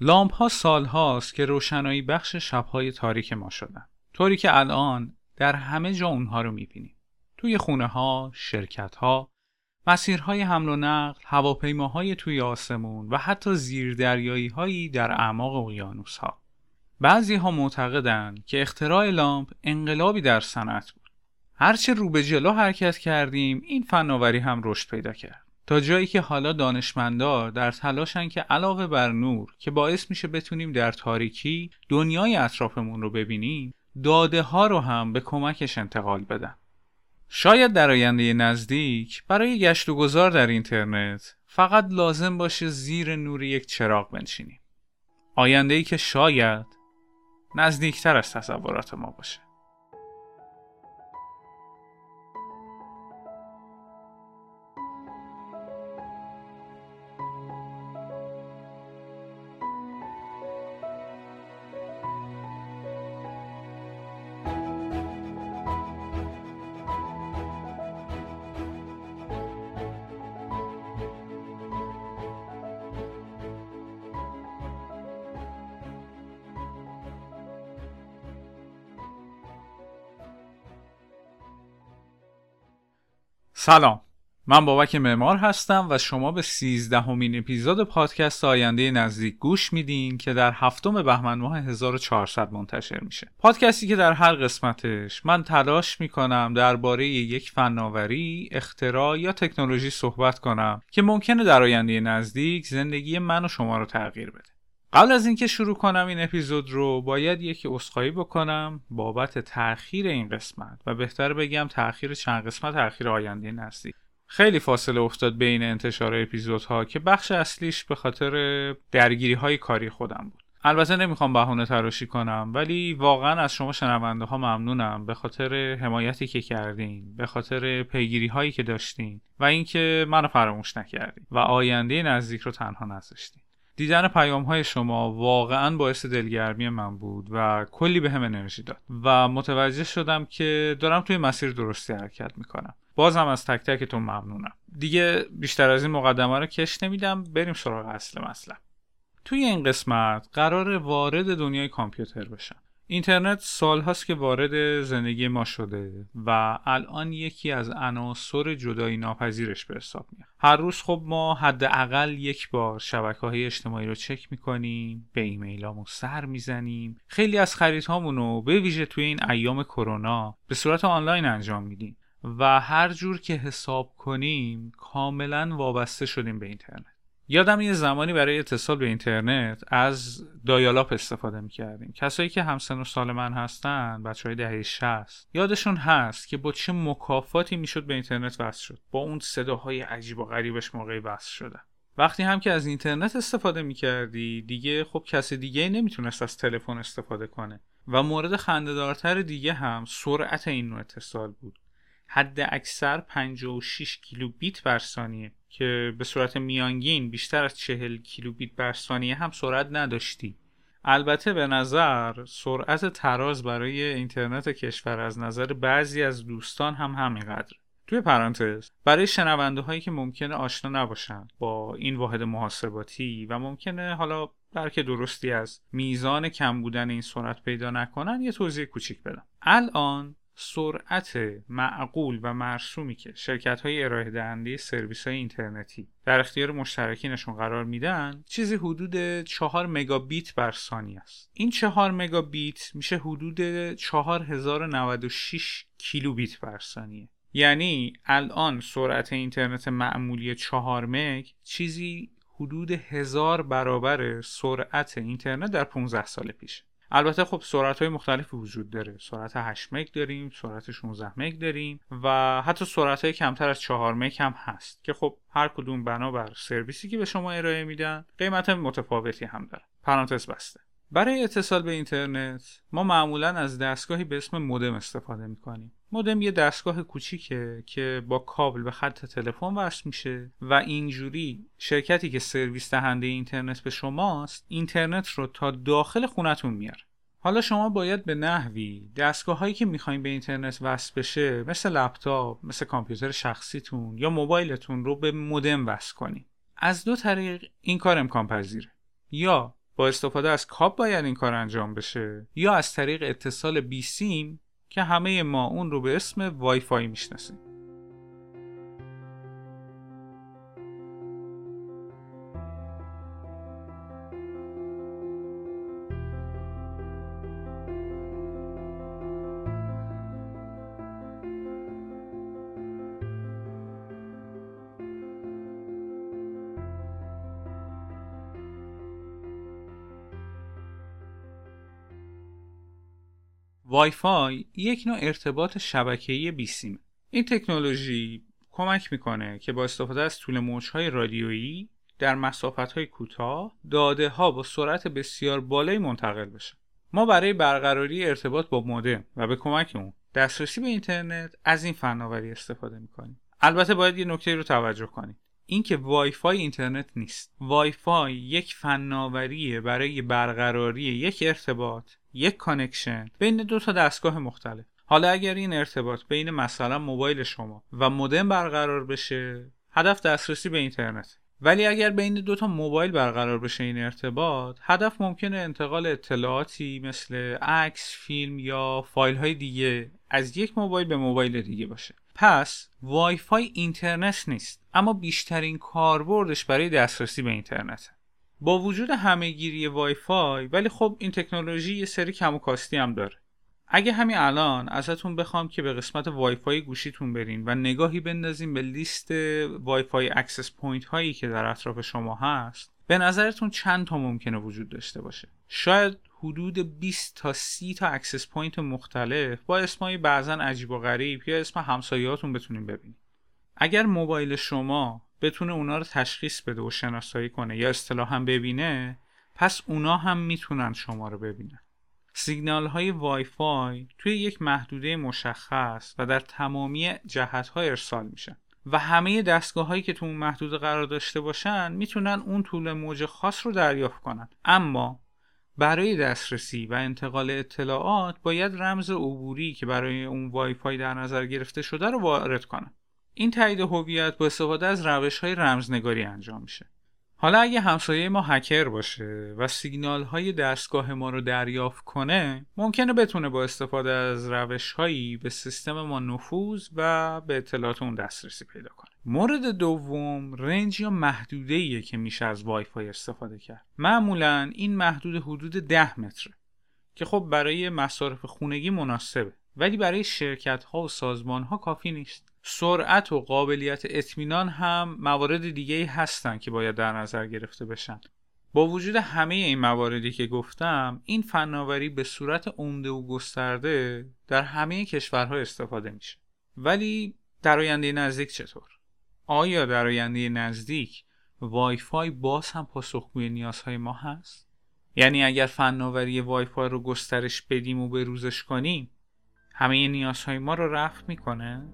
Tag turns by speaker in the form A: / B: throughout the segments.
A: لامپ ها سال هاست که روشنایی بخش شبهای تاریک ما شدن طوری که الان در همه جا اونها رو می‌بینیم توی خونه ها، شرکت ها، مسیرهای حمل و نقل، هواپیماهای توی آسمون و حتی زیردریایی هایی در اعماق اقیانوس ها. بعضی ها معتقدند که اختراع لامپ انقلابی در صنعت بود. هرچه رو به جلو حرکت کردیم این فناوری هم رشد پیدا کرد. تا جایی که حالا دانشمندا در تلاشن که علاوه بر نور که باعث میشه بتونیم در تاریکی دنیای اطرافمون رو ببینیم داده ها رو هم به کمکش انتقال بدن. شاید در آینده نزدیک برای گشت و گذار در اینترنت فقط لازم باشه زیر نور یک چراغ بنشینیم. آینده ای که شاید نزدیکتر از تصورات ما باشه. سلام. من بابک معمار هستم و شما به سیزدهمین اپیزود پادکست آینده نزدیک گوش میدین که در هفتم بهمن ماه 1400 منتشر میشه. پادکستی که در هر قسمتش من تلاش می‌کنم درباره یک فناوری اختراع یا تکنولوژی صحبت کنم که ممکنه در آینده نزدیک زندگی من و شما رو تغییر بده. قبل از اینکه شروع کنم این اپیزود رو باید یکی اسخایی بکنم بابت تاخیر این قسمت و بهتر بگم تاخیر چند قسمت تاخیر آینده نزدیک. خیلی فاصله افتاد بین انتشار اپیزودها که بخش اصلیش به خاطر درگیری های کاری خودم بود. البته نمی‌خوام بهونه تراشی کنم ولی واقعا از شما شنونده ها ممنونم به خاطر حمایتی که کردین به خاطر پیگیری هایی که داشتین و اینکه منو فراموش نکردین و آینده نزدیک رو تنها نذاشتین. دیدن پیام های شما واقعا باعث دلگرمی من بود و کلی به هم انرژی داد و متوجه شدم که دارم توی مسیر درستی حرکت می‌کنم. بازم از تک تکتون ممنونم. دیگه بیشتر از این مقدمه رو کش نمیدم. بریم سراغ اصل مطلب توی این قسمت قرار وارد دنیای کامپیوتر بشم. اینترنت سال هاست که وارد زندگی ما شده و الان یکی از عناصر جدایی ناپذیرش به حساب میاد. هر روز خب ما حداقل یک بار شبکه های اجتماعی رو چک می‌کنیم به ایمیلامون سر می‌زنیم. خیلی از خریدهامون رو به ویژه توی این ایام کرونا به صورت آنلاین انجام میدیم و هر جور که حساب کنیم کاملا وابسته شدیم به اینترنت. یادم یه زمانی برای اتصال به اینترنت از دایالاپ استفاده می‌کردیم. کسایی که همسن و سال من هستن بچه های دهه 60 یادشون هست که با چه مکافاتی می‌شد به اینترنت وصل شد. با اون صداهای عجیب و غریبش موقعی وصل شدن. وقتی هم که از اینترنت استفاده می‌کردی دیگه خب کسی دیگه نمی‌تونست از تلفن استفاده کنه. و مورد خندهدارتر دیگه هم سرعت این نوع اتصال بود. حد اکثر 56 کیلو بیت بر ثانیه که به صورت میانگین بیشتر از 40 کیلوبیت بر ثانیه هم سرعت نداشتی. البته به نظر سرعت تراز برای اینترنت کشور از نظر بعضی از دوستان هم همینقدر. توی پرانتز برای شنونده هایی که ممکنه آشنا نباشن با این واحد محاسباتی و ممکنه حالا درک درستی از میزان کم بودن این سرعت پیدا نکنن یه توضیح کوچیک بدم. الان سرعت معقول و مرسومی که شرکت های ارائه دهنده سرویس های اینترنتی در اختیار مشترکینشون قرار میدن چیزی حدود 4 مگابیت بر ثانیه است. این 4 مگابیت میشه حدود 4096 کیلوبیت بر ثانیه. یعنی الان سرعت اینترنت معمولی 4 مگ چیزی حدود هزار برابر سرعت اینترنت در 15 سال پیشه البته خب سرعت های مختلفی وجود داره. سرعت 8 مگ داریم سرعت 16 مگ داریم و حتی سرعت های کمتر از 4 مگ هم هست که خب هر کدوم بنابر سرویسی که به شما ارائه میدن قیمت متفاوتی هم داره. پرانتز بسته. برای اتصال به اینترنت ما معمولا از دستگاهی به اسم مودم استفاده می‌کنیم. مودم یه دستگاه کوچیکه که با کابل به خط تلفن وصل میشه و اینجوری شرکتی که سرویس دهنده اینترنت به شماست اینترنت رو تا داخل خونتون میاره. حالا شما باید به نحوی دستگاه هایی که می‌خواین به اینترنت وصل بشه مثل لپتاپ مثل کامپیوتر شخصیتون یا موبایلتون رو به مودم وصل کنید از دو طریق این کار امکان پذیره. یا با استفاده از کاب باید این کار انجام بشه یا از طریق اتصال بی سیم که همه ما اون رو به اسم وای فای می‌شناسیم. وای فای یک نوع ارتباط شبکه‌ای بیسیمه این تکنولوژی کمک می‌کنه که با استفاده از طول موجهای رادیویی در مسافت‌های کوتاه داده ها با سرعت بسیار بالایی منتقل بشه. ما برای برقراری ارتباط با مودم و به کمک اون دسترسی به اینترنت از این فناوری استفاده می‌کنیم. البته باید یه نکته رو توجه کنید اینکه وای فای اینترنت نیست. وای فای یک فناوریه برای برقراری یک ارتباط یک connection بین دو تا دستگاه مختلف. حالا اگر این ارتباط بین مثلا موبایل شما و مودم برقرار بشه هدف دسترسی به اینترنت. ولی اگر بین دو تا موبایل برقرار بشه این ارتباط هدف ممکنه انتقال اطلاعاتی مثل عکس، فیلم یا فایل های دیگه از یک موبایل به موبایل دیگه باشه. پس وای فای اینترنت نیست اما بیشترین کاربردش برای دسترسی به اینترنت. با وجود همهگیری وای فای ولی خب این تکنولوژی یه سری کم و کاستی هم داره. اگه همین الان ازتون بخوام که به قسمت وای فای گوشیتون برین و نگاهی بندازیم به لیست وای فای access point هایی که در اطراف شما هست به نظرتون چند تا ممکنه وجود داشته باشه؟ شاید حدود 20 تا 30 تا access point مختلف. با اسمای بعضا عجیب و غریب یا اسم همسایهاتون بتونیم ببینید اگر موبایل شما بتونه اونا رو تشخیص بده و شناسایی کنه یا اصطلاحا ببینه پس اونا هم می‌تونن شما رو ببینن. سیگنال های وای فای توی یک محدوده مشخص و در تمامی جهت ها ارسال میشن. و همه دستگاه هایی که تو اون محدوده قرار داشته باشن می‌تونن اون طول موج خاص رو دریافت کنن. اما برای دسترسی و انتقال اطلاعات باید رمز عبوری که برای اون وای فای در نظر گرفته شده رو وارد کنن این تایید هویت با استفاده از روش های رمزنگاری انجام میشه. حالا اگه همسایه ما هکر باشه و سیگنال های دستگاه ما رو دریافت کنه ممکنه بتونه با استفاده از روش هایی به سیستم ما نفوذ و به اطلاعات اون دسترسی پیدا کنه. مورد دوم رنج یا محدوده ایه که میشه از وای فای استفاده کرد. معمولا این محدود حدود 10 متره که خب برای مصارف خونگی مناسبه ولی برای شرکت ها و سازمان ها کافی نیست. سرعت و قابلیت اطمینان هم موارد دیگه هستن که باید در نظر گرفته بشن. با وجود همه این مواردی که گفتم این فناوری به صورت عمده و گسترده در همه کشورها استفاده میشه. ولی در آینده نزدیک چطور؟ آیا در آینده نزدیک وای فای باز هم پاسخگوی نیازهای ما هست؟ یعنی اگر فناوری وای فای رو گسترش بدیم و بروزش کنیم همه نیازهای ما رو رفع می‌کنه؟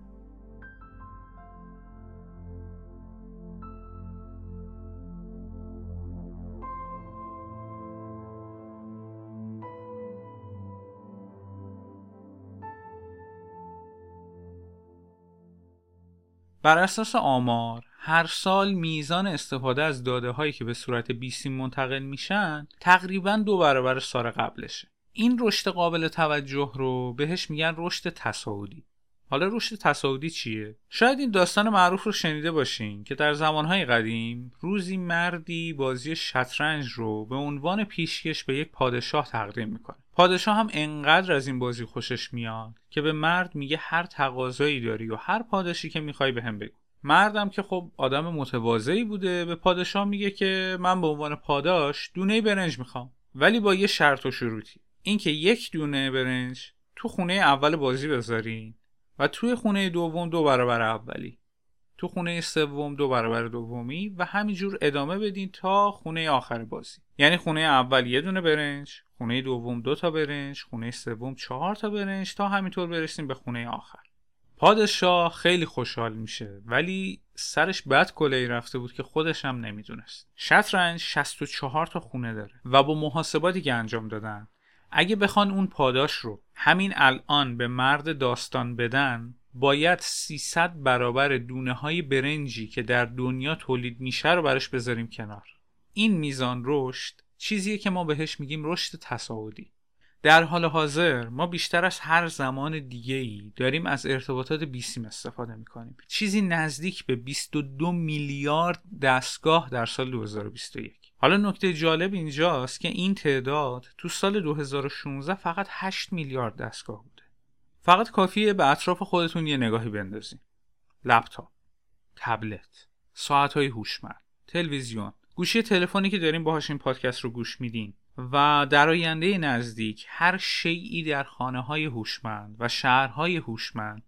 A: بر اساس آمار هر سال میزان استفاده از داده هایی که به صورت بیسیم منتقل میشن تقریبا دو برابر سال قبلشه. این رشد قابل توجه رو بهش میگن رشد تصاعدی. حالا رشد تصاعدی چیه؟ شاید این داستان معروف رو شنیده باشین که در زمانهای قدیم روزی مردی بازی شطرنج رو به عنوان پیشکش به یک پادشاه تقدیم می‌کنه. پادشاه هم انقدر از این بازی خوشش میاد که به مرد میگه هر تقاضایی داری و هر پادشی که می‌خوای به هم بگو. مردم که خب آدم متواضعی بوده به پادشاه میگه که من به عنوان پاداش دونه برنج می‌خوام ولی با یه شرط و شروطی. اینکه یک دونه برنج تو خونه اول بازی بذارین و توی خونه دوم دو برابر اولی. تو خونه سوم دو برابر دومی و همینجور ادامه بدین تا خونه آخر بازی. یعنی خونه اول یه دونه برنج خونه دوم دو تا برنج خونه سوم چهار تا برنج تا همینطور برسیم به خونه آخر. پادشاه خیلی خوشحال میشه ولی سرش بد کلی رفته بود که خودش هم نمی‌دونست. شطرنج 64 تا خونه داره و با محاسباتی که انجام دادن اگه بخوان اون پاداش رو همین الان به مرد داستان بدن باید 300 برابر دونه های برنجی که در دنیا تولید میشه رو براش بذاریم کنار. این میزان رشد چیزیه که ما بهش میگیم رشد تصاعدی. در حال حاضر ما بیشتر از هر زمان دیگه ای داریم از ارتباطات بیسیم استفاده می‌کنیم. چیزی نزدیک به 22 میلیارد دستگاه در سال 2021 حالا نکته جالب اینجاست که این تعداد تو سال 2016 فقط 8 میلیارد دستگاه بوده. فقط کافیه به اطراف خودتون یه نگاهی بندازین. لپتاپ تبلت ساعتهای هوشمند تلویزیون. گوشی تلفنی که داریم باهاش این پادکست رو گوش میدین و در آینده نزدیک هر شیعی در خانه های هوشمند و شهرهای هوشمند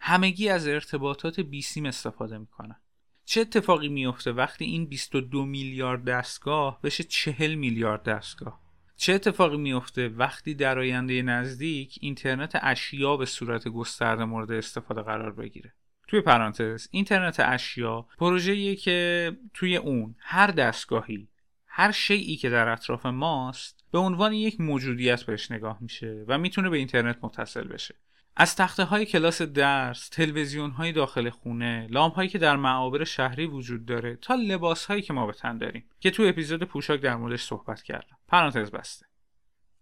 A: همگی از ارتباطات بیسیم استفاده می‌کنن. چه اتفاقی میفته وقتی این 22 میلیارد دستگاه بشه 40 میلیارد دستگاه؟ چه اتفاقی میفته وقتی در آینده نزدیک اینترنت اشیا به صورت گسترده مورد استفاده قرار بگیره؟ توی پرانتز اینترنت اشیا پروژه‌ایه که توی اون هر دستگاهی هر شیعی که در اطراف ماست به عنوان یک موجودیت بهش نگاه میشه و می‌تونه به اینترنت متصل بشه. از تخته های کلاس درس، تلویزیون های داخل خونه، لامپ هایی که در معابر شهری وجود داره تا لباس هایی که ما به تن داریم که توی اپیزود پوشاک در موردش صحبت کردم. پرانتز بسته.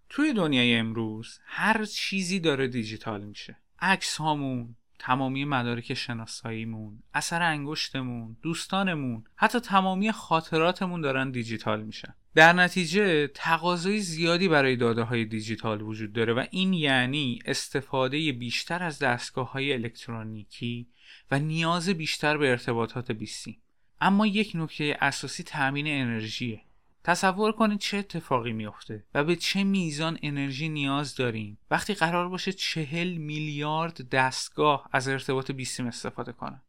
A: توی دنیای امروز هر چیزی داره دیجیتال میشه. عکس هامون، تمامی مدارک شناساییمون اثر انگشتمون دوستانمون حتی تمامی خاطراتمون دارن دیجیتال میشن. در نتیجه تقاضای زیادی برای داده های دیجیتال وجود داره و این یعنی استفاده بیشتر از دستگاه های الکترونیکی و نیاز بیشتر به ارتباطات بیسیم اما یک نکته اساسی تأمین انرژیه. تصور کنید چه اتفاقی میافته و به چه میزان انرژی نیاز داریم. وقتی قرار باشه چهل میلیارد دستگاه از ارتباط بیسیم استفاده کنن.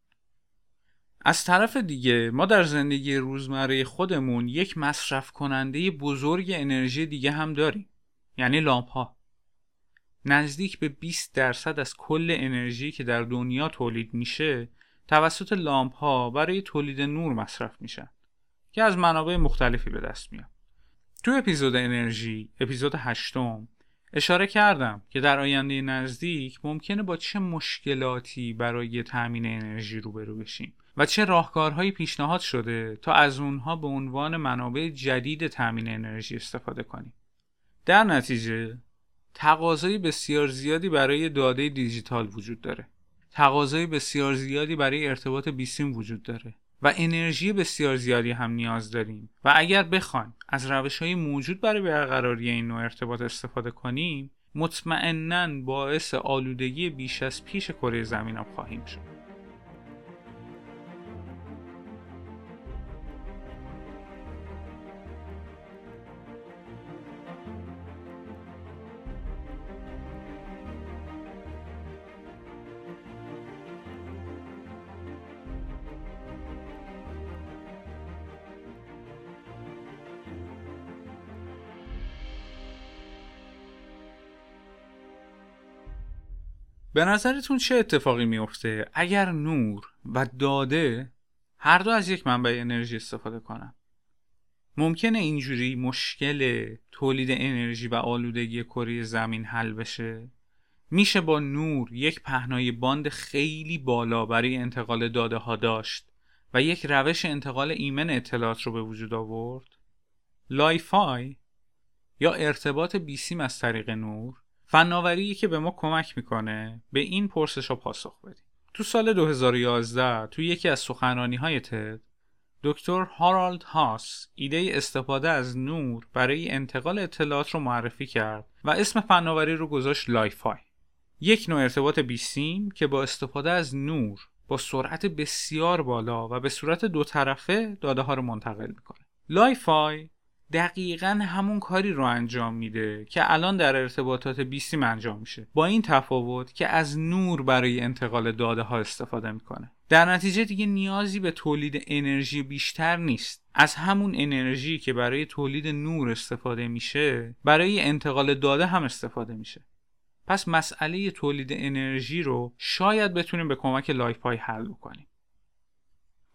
A: از طرف دیگه ما در زندگی روزمره خودمون یک مصرف کننده بزرگ انرژی دیگه هم داریم. یعنی لامپ ها نزدیک به 20 درصد از کل انرژی که در دنیا تولید میشه توسط لامپ ها برای تولید نور مصرف میشن. که از منابع مختلفی به دست میاد. تو اپیزود انرژی اپیزود هشتم اشاره کردم که در آینده نزدیک ممکنه با چه مشکلاتی برای تأمین انرژی روبرو بشیم و چه راهکارهایی پیشنهاد شده تا از اونها به عنوان منابع جدید تأمین انرژی استفاده کنیم. در نتیجه تقاضای بسیار زیادی برای داده دیجیتال وجود داره. تقاضای بسیار زیادی برای ارتباط بیسیم وجود داره. و انرژی بسیار زیادی هم نیاز داریم. و اگر بخوایم از روش های موجود برای برقراری این نوع ارتباط استفاده کنیم مطمئنا باعث آلودگی بیش از پیش کره زمین هم خواهیم شد. به نظرتون چه اتفاقی میفته اگر نور و داده هر دو از یک منبع انرژی استفاده کنن. ممکنه اینجوری مشکل تولید انرژی و آلودگی کره زمین حل بشه. میشه با نور یک پهنای باند خیلی بالا برای انتقال داده ها داشت و یک روش انتقال ایمن اطلاعات رو به وجود آورد. لایفای یا ارتباط بیسیم از طریق نور فناوری که به ما کمک می‌کنه به این پرسش ها پاسخ بدیم. تو سال 2011 تو یکی از سخنرانی های TED دکتر هارالد هاس ایده استفاده از نور برای انتقال اطلاعات رو معرفی کرد و اسم فناوری رو گذاشت لایفای. یک نوع ارتباط بیسیم که با استفاده از نور با سرعت بسیار بالا و به صورت دو طرفه داده ها رو منتقل می‌کنه. لایفای دقیقا همون کاری رو انجام میده که الان در ارتباطات بیسیم انجام میشه. با این تفاوت که از نور برای انتقال داده ها استفاده می‌کنه. در نتیجه دیگه نیازی به تولید انرژی بیشتر نیست. از همون انرژی که برای تولید نور استفاده میشه برای انتقال داده هم استفاده میشه. پس مسئله تولید انرژی رو شاید بتونیم به کمک لایفای حل بکنیم.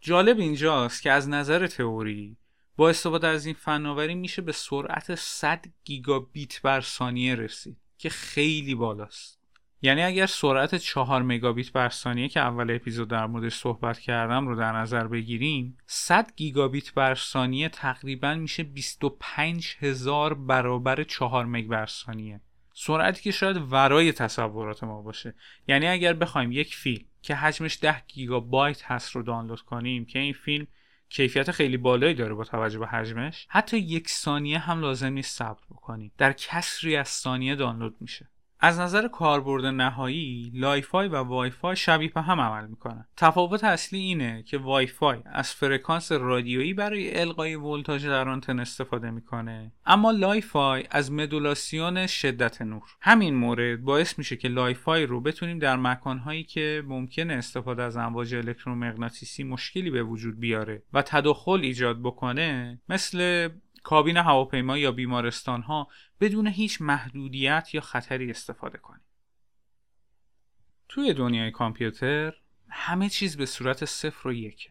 A: جالب اینجاست که از نظر تئوری با استفاده از این فناوری میشه به سرعت 100 گیگابیت بر ثانیه رسید که خیلی بالاست. یعنی اگر سرعت 4 مگابیت بر ثانیه که اول اپیزود در موردش صحبت کردم رو در نظر بگیریم 100 گیگابیت بر ثانیه تقریبا میشه 25 هزار برابر 4 مگ بر ثانیه. سرعتی که شاید ورای تصورات ما باشه. یعنی اگر بخوایم یک فیلم که حجمش 10 گیگابایت هست رو دانلود کنیم که این فیلم کیفیت خیلی بالایی داره با توجه به حجمش. حتی یک ثانیه هم لازم نیست صبر بکنید در کسری از ثانیه دانلود میشه. از نظر کاربرد نهایی لایفای و وایفای شبیه به هم عمل می‌کنن. تفاوت اصلی اینه که وایفای از فرکانس رادیویی برای القای ولتاژ در آنتن استفاده می‌کنه اما لایفای از مدولاسیون شدت نور. همین مورد باعث میشه که لایفای رو بتونیم در مکانهایی که ممکنه استفاده از امواج الکترومغناطیسی مشکلی به وجود بیاره و تداخل ایجاد بکنه مثل کابین هواپیما یا بیمارستان ها بدون هیچ محدودیت یا خطری استفاده کنیم. توی دنیای کامپیوتر همه چیز به صورت صفر و یکه.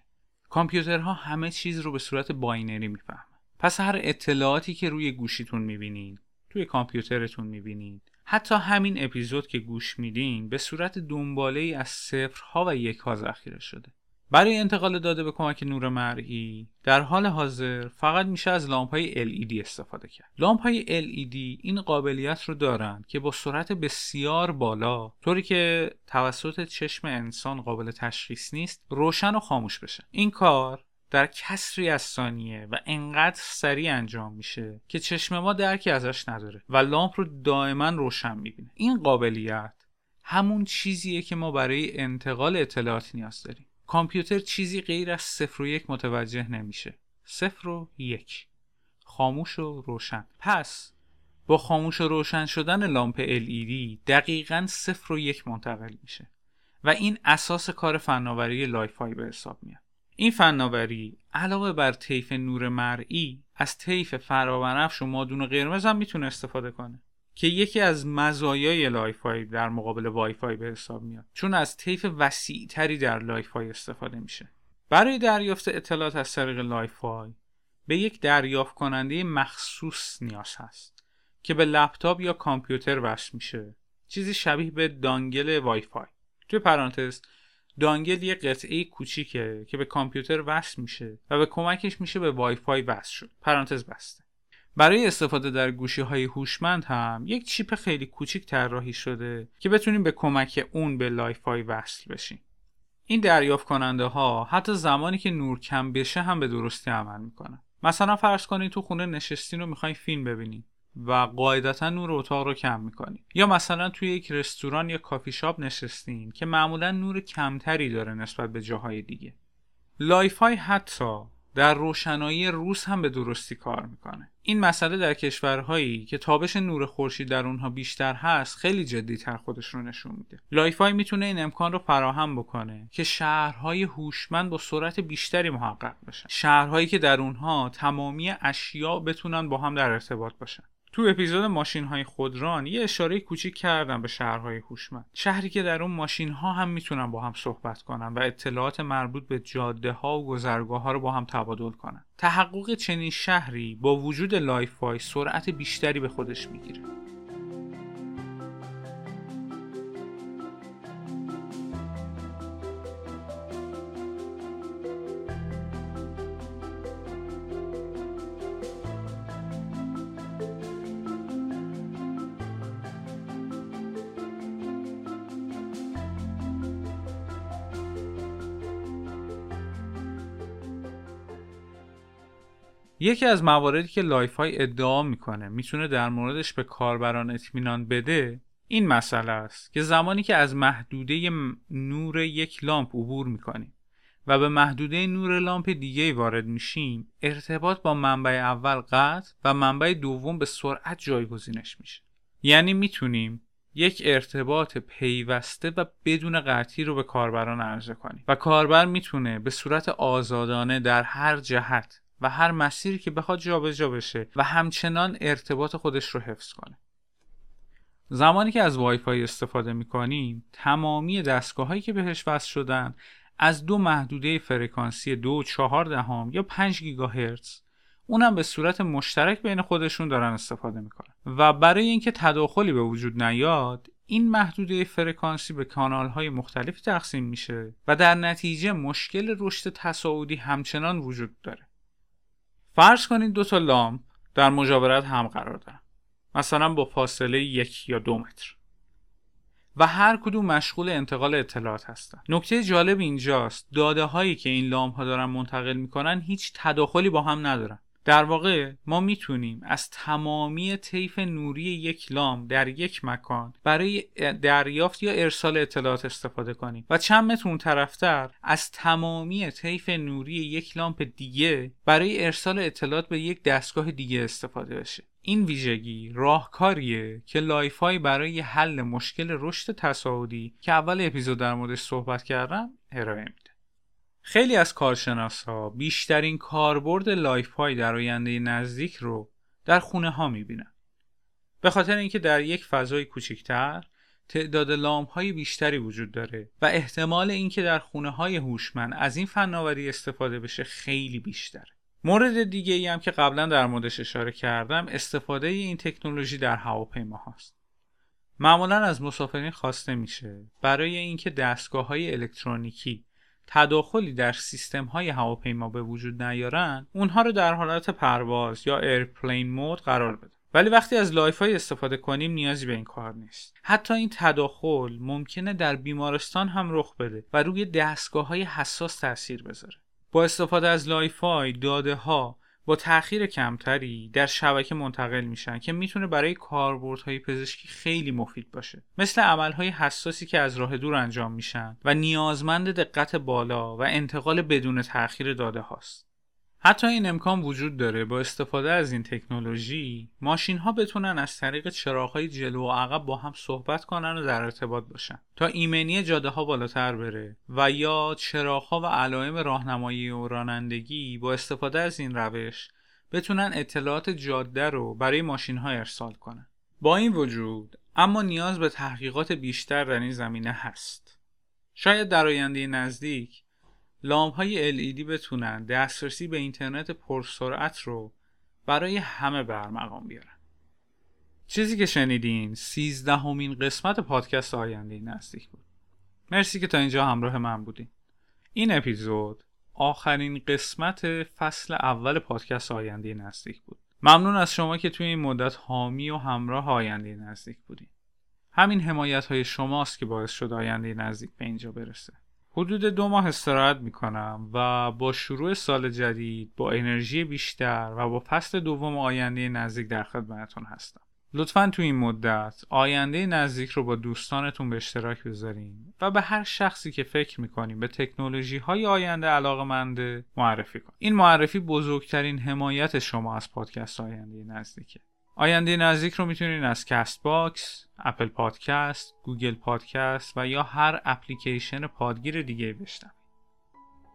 A: کامپیوترها همه چیز رو به صورت binary می‌فهمن. پس هر اطلاعاتی که روی گوشیتون می‌بینید، توی کامپیوترتون می‌بینید، حتی همین اپیزود که گوش میدین به صورت دنباله ای از صفرها و یکها ذخیره شده. برای انتقال داده به کمک نور مرئی در حال حاضر فقط میشه از لامپ های LED استفاده کرد. لامپ های LED این قابلیت رو دارند که با سرعت بسیار بالا طوری که توسط چشم انسان قابل تشخیص نیست روشن و خاموش بشه. این کار در کسری از ثانیه و انقدر سریع انجام میشه که چشم ما درکی ازش نداره و لامپ رو دائما روشن می‌بینه. این قابلیت همون چیزیه که ما برای انتقال اطلاعات نیاز داریم. کامپیوتر چیزی غیر از صفر و یک متوجه نمیشه. صفر و یک. خاموش و روشن. پس با خاموش و روشن شدن لامپ LED دقیقا صفر و یک منتقل میشه و این اساس کار فناوری لایفای به حساب میاد. این فناوری علاوه بر طیف نور مرئی از طیف فرابنفش و مادون قرمز هم می‌تونه استفاده کنه. که یکی از مزایای لایفای در مقابل وایفای به حساب میاد. چون از طیف وسیع تری در لایفای استفاده میشه. برای دریافت اطلاعات از طریق لایفای به یک دریافت کننده مخصوص نیاز هست که به لپتاپ یا کامپیوتر وصل میشه. چیزی شبیه به dongle وایفای. توی پرانتز dongle یه قطعه کوچیکه که به کامپیوتر وصل میشه و به کمکش میشه به وایفای وصل شد. پرانتز بسته. برای استفاده در گوشی های هوشمند هم یک چیپ خیلی کوچیک طراحی شده که بتونیم به کمک اون به لایفای وصل بشیم. این دریافت کننده ها حتی زمانی که نور کم بشه هم به درستی عمل می‌کنن. مثلا فرض کنید تو خونه نشستین و می‌خواین فیلم ببینید و قاعدتا نور اتاق رو کم می‌کنید یا مثلا توی یک رستوران یا کافی شاپ نشستین که معمولا نور کمتری داره نسبت به جاهای دیگه. لایفای حتی در روشنایی روز هم به درستی کار می‌کنه. این مسئله در کشورهایی که تابش نور خورشید در اونها بیشتر هست خیلی جدی تر خودش رو نشون میده. لایفای می‌تونه این امکان رو فراهم بکنه که شهرهای هوشمند با سرعت بیشتری محقق بشن. شهرهایی که در اونها تمامی اشیا بتونن با هم در ارتباط باشن. تو اپیزود ماشین های خودران یه اشاره کوچیک کردم به شهرهای هوشمند. شهری که در اون ماشین ها هم می‌تونن با هم صحبت کنن و اطلاعات مربوط به جاده ها و گذرگاه ها رو با هم تبادل کنن. تحقق چنین شهری با وجود لایفای سرعت بیشتری به خودش می‌گیره. یکی از مواردی که لایفای ادعا می‌کنه می‌تونه در موردش به کاربران اطمینان بده این مسئله است که زمانی که از محدوده نور یک لامپ عبور می‌کنیم و به محدوده نور لامپ دیگه وارد میشیم ارتباط با منبع اول قطع و منبع دوم به سرعت جایگزینش میشه. یعنی می‌تونیم یک ارتباط پیوسته و بدون قطعی رو به کاربران عرضه کنیم و کاربر می‌تونه به صورت آزادانه در هر جهت و هر مسیری که بخواد جابجا بشه و همچنان ارتباط خودش رو حفظ کنه. زمانی که از وای فای استفاده می‌کنیم تمامی دستگاه هایی که بهش وصل شدن از دو محدوده فرکانسی دو چهار دهم یا 5 گیگاهرتز اونم به صورت مشترک بین خودشون دارن استفاده می‌کنن. و برای اینکه تداخلی به وجود نیاد این محدوده فرکانسی به کانال های مختلفی تقسیم میشه و در نتیجه مشکل رشد تصاعدی همچنان وجود داره. فرض کنید دو تا لامپ در مجاورت هم قرار دارن. مثلا با فاصله یک یا دو متر. و هر کدوم مشغول انتقال اطلاعات هستن. نکته جالب اینجاست. داده هایی که این لامپ ها دارن منتقل می‌کنن هیچ تداخلی با هم ندارن. در واقع ما می‌تونیم از تمامی طیف نوری یک لامپ در یک مکان برای دریافت یا ارسال اطلاعات استفاده کنیم. و چند متر اون طرفتر از تمامی طیف نوری یک لامپ دیگه برای ارسال اطلاعات به یک دستگاه دیگه استفاده بشه. این ویژگی راهکاریه که لایفای برای حل مشکل رشد تصاعدی که اول اپیزود در موردش صحبت کردم ارائه خیلی از کارشناس ها بیشترین کاربرد لایفای در آینده نزدیک رو در خونه ها می‌بینن. به خاطر اینکه در یک فضای کوچکتر تعداد لامپ های بیشتری وجود داره و احتمال اینکه در خونه های هوشمند از این فناوری استفاده بشه خیلی بیشتره مورد دیگه ای هم که قبلا در موردش اشاره کردم استفاده این تکنولوژی در هواپیما هاست. معمولا از مسافرین خواسته میشه برای اینکه دستگاه های الکترونیکی تداخلی در سیستم های هواپیما به وجود نیارن اونها رو در حالت پرواز یا airplane mode قرار بدن. ولی وقتی از لایفای استفاده کنیم نیازی به این کار نیست. حتی این تداخل ممکنه در بیمارستان هم رخ بده و روی دستگاه های حساس تاثیر بذاره. با استفاده از لایفای داده ها با تاخیر کمتری در شبکه منتقل میشن که می‌تونه برای کاربردهای پزشکی خیلی مفید باشه. مثل عملهای حساسی که از راه دور انجام میشن و نیازمند دقت بالا و انتقال بدون تاخیر داده هاست. حتی این امکان وجود داره با استفاده از این تکنولوژی ماشین ها بتونن از طریق چراغ های جلو و عقب با هم صحبت کنن و در ارتباط باشن تا ایمنی جاده ها بالاتر بره و یا چراغ ها و علائم راهنمایی و رانندگی با استفاده از این روش بتونن اطلاعات جاده رو برای ماشین ها ارسال کنن. با این وجود اما نیاز به تحقیقات بیشتر در این زمینه هست. شاید در آینده نزدیک لامپ های LED بتونن دسترسی به اینترنت پرسرعت رو برای همه برمقام بیارن. چیزی که شنیدین سیزدهمین قسمت پادکست آینده نزدیک بود. مرسی که تا اینجا همراه من بودین. این اپیزود آخرین قسمت فصل اول پادکست آینده نزدیک بود. ممنون از شما که توی این مدت حامی و همراه آینده نزدیک بودین. همین حمایت های شماست که باعث شد آینده نزدیک به اینجا برسه. حدود دو ماه استراحت می‌کنم و با شروع سال جدید با انرژی بیشتر و با فصل دوم آینده نزدیک در خدمتتون هستم. لطفا تو این مدت آینده نزدیک رو با دوستانتون به اشتراک بذارین و به هر شخصی که فکر می‌کنیم به تکنولوژی های آینده علاقه معرفی کن. این معرفی بزرگترین حمایت شما از پادکست آینده نزدیکه. آینده نزدیک رو می‌تونین از Castbox، Apple Podcast، Google Podcast و یا هر اپلیکیشن پادگیر دیگه بشنوید.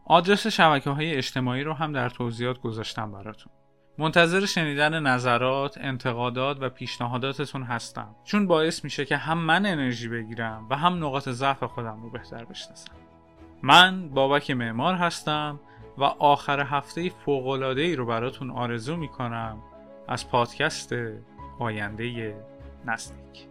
A: آدرس شبکه های اجتماعی رو هم در توضیحات گذاشتم براتون. منتظر شنیدن نظرات، انتقادات و پیشنهاداتتون هستم چون باعث میشه که هم من انرژی بگیرم و هم نقاط ضعف خودم رو بهتر بشناسم. من بابک معمار هستم و آخر هفته فوق‌العاده‌ای رو براتون آرزو می‌کنم از پادکست آینده نزدیک.